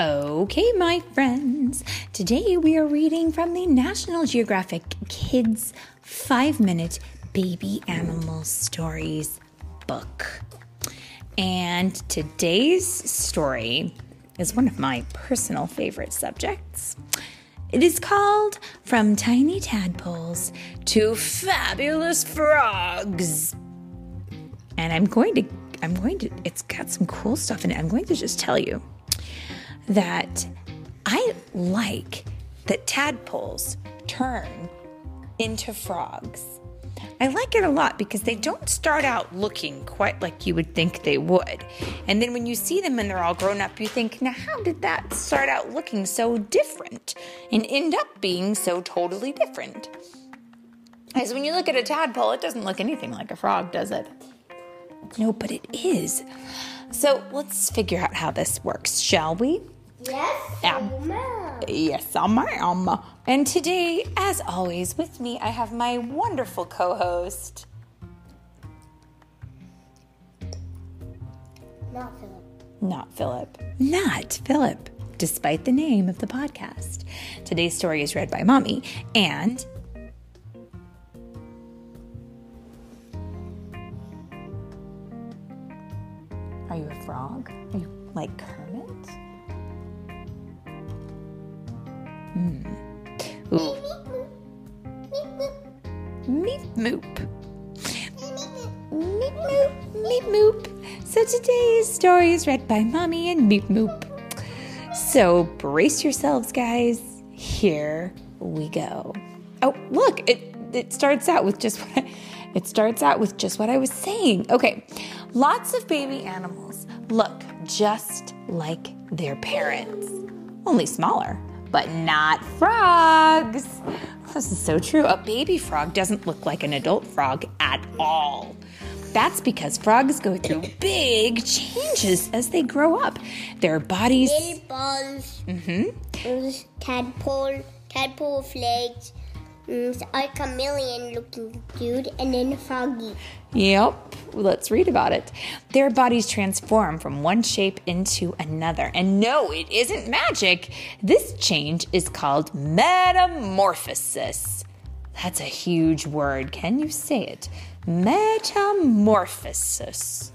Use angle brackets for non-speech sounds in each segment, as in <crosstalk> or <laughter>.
Okay, my friends, today we are reading from the National Geographic Kids 5 Minute Baby Animal Stories book. And today's story is one of my personal favorite subjects. It is called From Tiny Tadpoles to Fabulous Frogs. And I'm going to, I'm going to, it's got some cool stuff in it. I'm going to just tell you that I like that tadpoles turn into frogs. I like it a lot because they don't start out looking quite like you would think they would. And then when you see them and they're all grown up, you think, now how did that start out looking so different and end up being so totally different? As when you look at a tadpole, it doesn't look anything like a frog, does it? No, but it is. So let's figure out how this works, shall we? Yes, ma'am. Yes, I am. And today, as always, with me, I have my wonderful co host. Not Philip. Not Philip. Not Philip, despite the name of the podcast. Today's story is read by Mommy, and Meep moop. Meep moop, meep moop. So today's story is read by Mommy and Meep moop. So brace yourselves, guys. Here we go. Oh, look, it it starts out with just what I, it starts out with just what I was saying. Okay. Lots of baby animals look just like their parents. Only smaller, but not frogs. This is so true. A baby frog doesn't look like an adult frog at all. That's because frogs go through <coughs> big changes as they grow up. Their bodies Little balls. Mm-hmm. Tadpole. Tadpole. Mm, a chameleon looking dude, and then a froggy. Yep, let's read about it. Their bodies transform from one shape into another. And no, it isn't magic. This change is called metamorphosis. That's a huge word. Can you say it? Metamorphosis.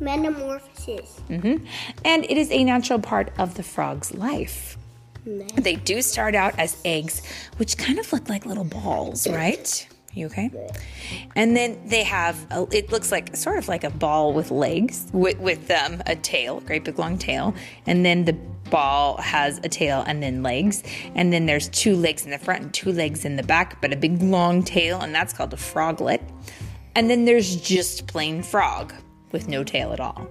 Metamorphosis. Mhm. And it is a natural part of the frog's life. They do start out as eggs, which kind of look like little balls, right? You okay? And then they have, a, it looks like sort of like a ball with legs, with, with um, a tail, a great big long tail. And then the ball has a tail and then legs. And then there's two legs in the front and two legs in the back, but a big long tail, and that's called a froglet. And then there's just plain frog with no tail at all.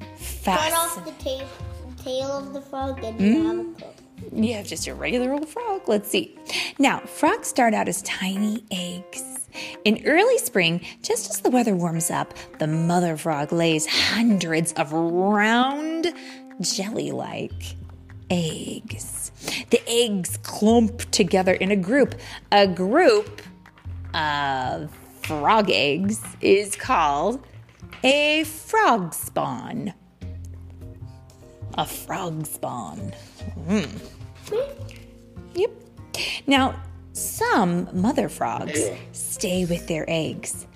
Cut Fast. off the tail, tail of the frog, and you mm. have. You have just a regular old frog. Let's see. Now, frogs start out as tiny eggs. In early spring, just as the weather warms up, the mother frog lays hundreds of round, jelly like eggs. The eggs clump together in a group. A group of frog eggs is called a frog spawn. A frog spawn. Yep. Now, some mother frogs stay with their eggs,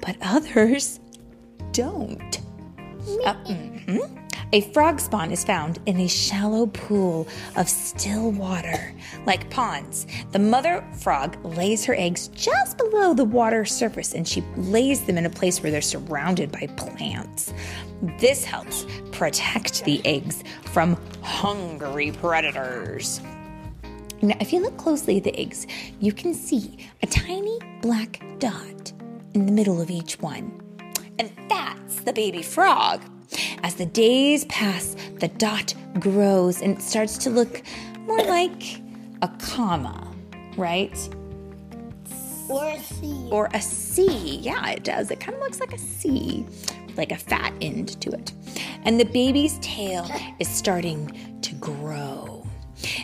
but others don't. Uh, mhm. A frog spawn is found in a shallow pool of still water, like ponds. The mother frog lays her eggs just below the water surface and she lays them in a place where they're surrounded by plants. This helps protect the eggs from hungry predators. Now, if you look closely at the eggs, you can see a tiny black dot in the middle of each one. And that's the baby frog. As the days pass, the dot grows and it starts to look more like a comma, right? Or a C. Or a C. Yeah, it does. It kind of looks like a C, like a fat end to it. And the baby's tail is starting to grow.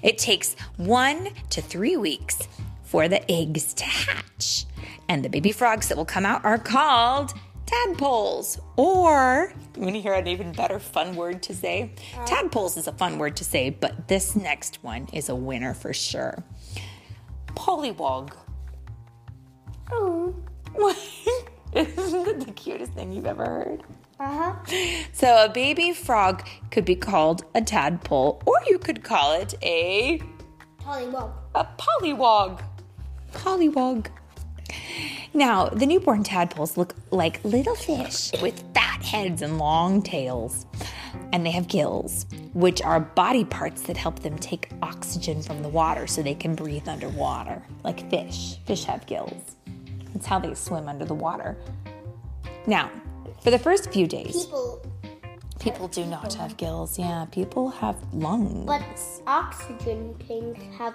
It takes one to three weeks for the eggs to hatch. And the baby frogs that will come out are called tadpoles. Or, you want to hear an even better fun word to say? Tadpoles is a fun word to say, but this next one is a winner for sure. Pollywog. Oh. <laughs> Isn't it the cutest thing you've ever heard? Uh huh. So, a baby frog could be called a tadpole, or you could call it a Pollywog. a pollywog. Pollywog. Now, the newborn tadpoles look like little fish with fat heads and long tails. And they have gills, which are body parts that help them take oxygen from the water so they can breathe underwater, like fish. Fish have gills. That's how they swim under the water. Now, for the first few days, People, people do not have gills. Yeah, people have lungs. but oxygen things have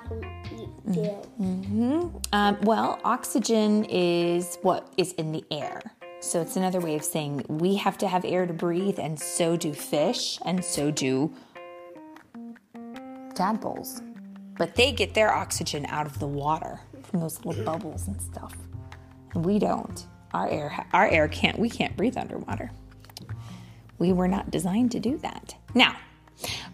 gills. Um, well, oxygen is what is in the air. So it's another way of saying we have to have air to breathe, and so do fish, and so do tadpoles. But they get their oxygen out of the water from those little bubbles and stuff. And we don't. Our air, our air can't. We can't breathe underwater. We were not designed to do that. Now,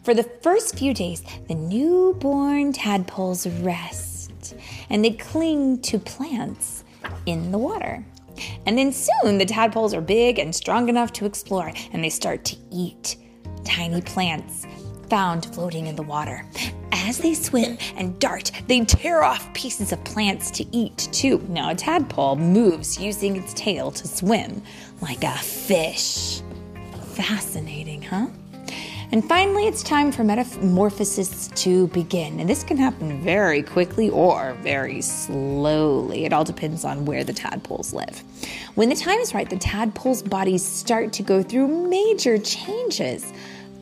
for the first few days, the newborn tadpoles rest and they cling to plants in the water. And then soon the tadpoles are big and strong enough to explore and they start to eat tiny plants found floating in the water. As they swim and dart, they tear off pieces of plants to eat too. Now, a tadpole moves using its tail to swim like a fish. Fascinating, huh? And finally, it's time for metamorphosis to begin. And this can happen very quickly or very slowly. It all depends on where the tadpoles live. When the time is right, the tadpoles' bodies start to go through major changes.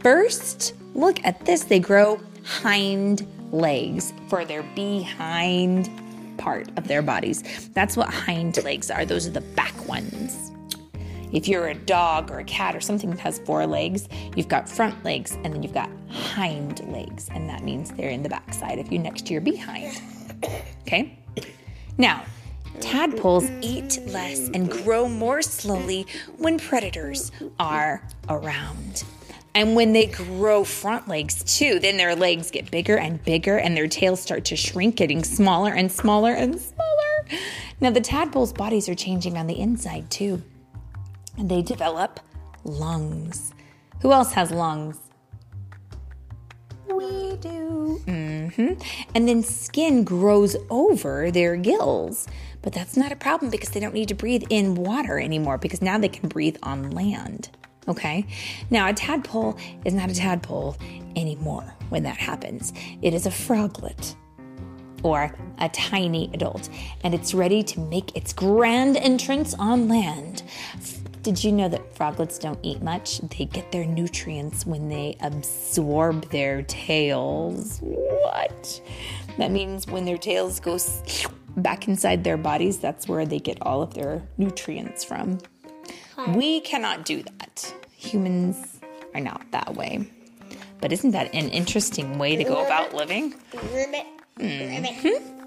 First, look at this they grow hind legs for their behind part of their bodies. That's what hind legs are, those are the back ones. If you're a dog or a cat or something that has four legs, you've got front legs and then you've got hind legs, and that means they're in the backside if you're next to your behind. Okay? Now, tadpoles eat less and grow more slowly when predators are around. And when they grow front legs too, then their legs get bigger and bigger and their tails start to shrink, getting smaller and smaller and smaller. Now, the tadpoles' bodies are changing on the inside too they develop lungs. Who else has lungs? We do. hmm And then skin grows over their gills. But that's not a problem because they don't need to breathe in water anymore because now they can breathe on land. Okay? Now, a tadpole is not a tadpole anymore when that happens, it is a froglet or a tiny adult, and it's ready to make its grand entrance on land. Did you know that froglets don't eat much? They get their nutrients when they absorb their tails. What? That means when their tails go back inside their bodies, that's where they get all of their nutrients from. We cannot do that. Humans are not that way. But isn't that an interesting way to go about living? Mm-hmm.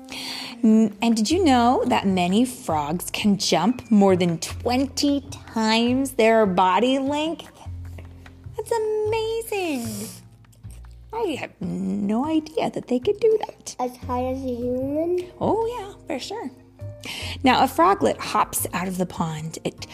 And did you know that many frogs can jump more than 20 times their body length? That's amazing. I have no idea that they could do that. As high as a human. Oh, yeah, for sure. Now, a froglet hops out of the pond. It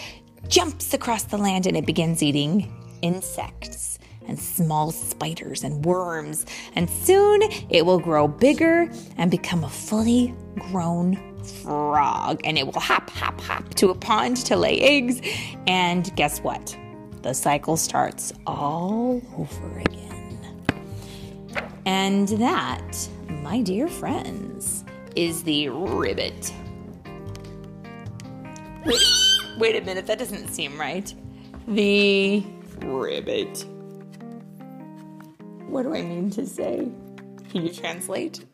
jumps across the land and it begins eating insects and small spiders and worms. And soon it will grow bigger and become a fully grown frog. And it will hop, hop, hop to a pond to lay eggs. And guess what? The cycle starts all over again. And that, my dear friends, is the ribbit. Wait, wait a minute, that doesn't seem right. The ribbit. What do I mean to say? Can you translate?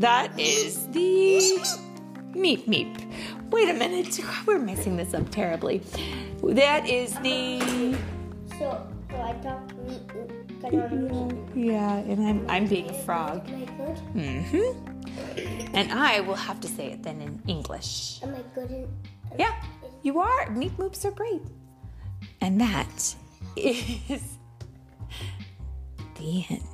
That is the meep meep. Wait a minute, we're messing this up terribly. That is the So, so I talk meat. Can I meat? yeah, and I'm I'm being a frog. Am I good? Mm-hmm. And I will have to say it then in English. Am I good in? Yeah. You are. Meep moops are great. And that is the end.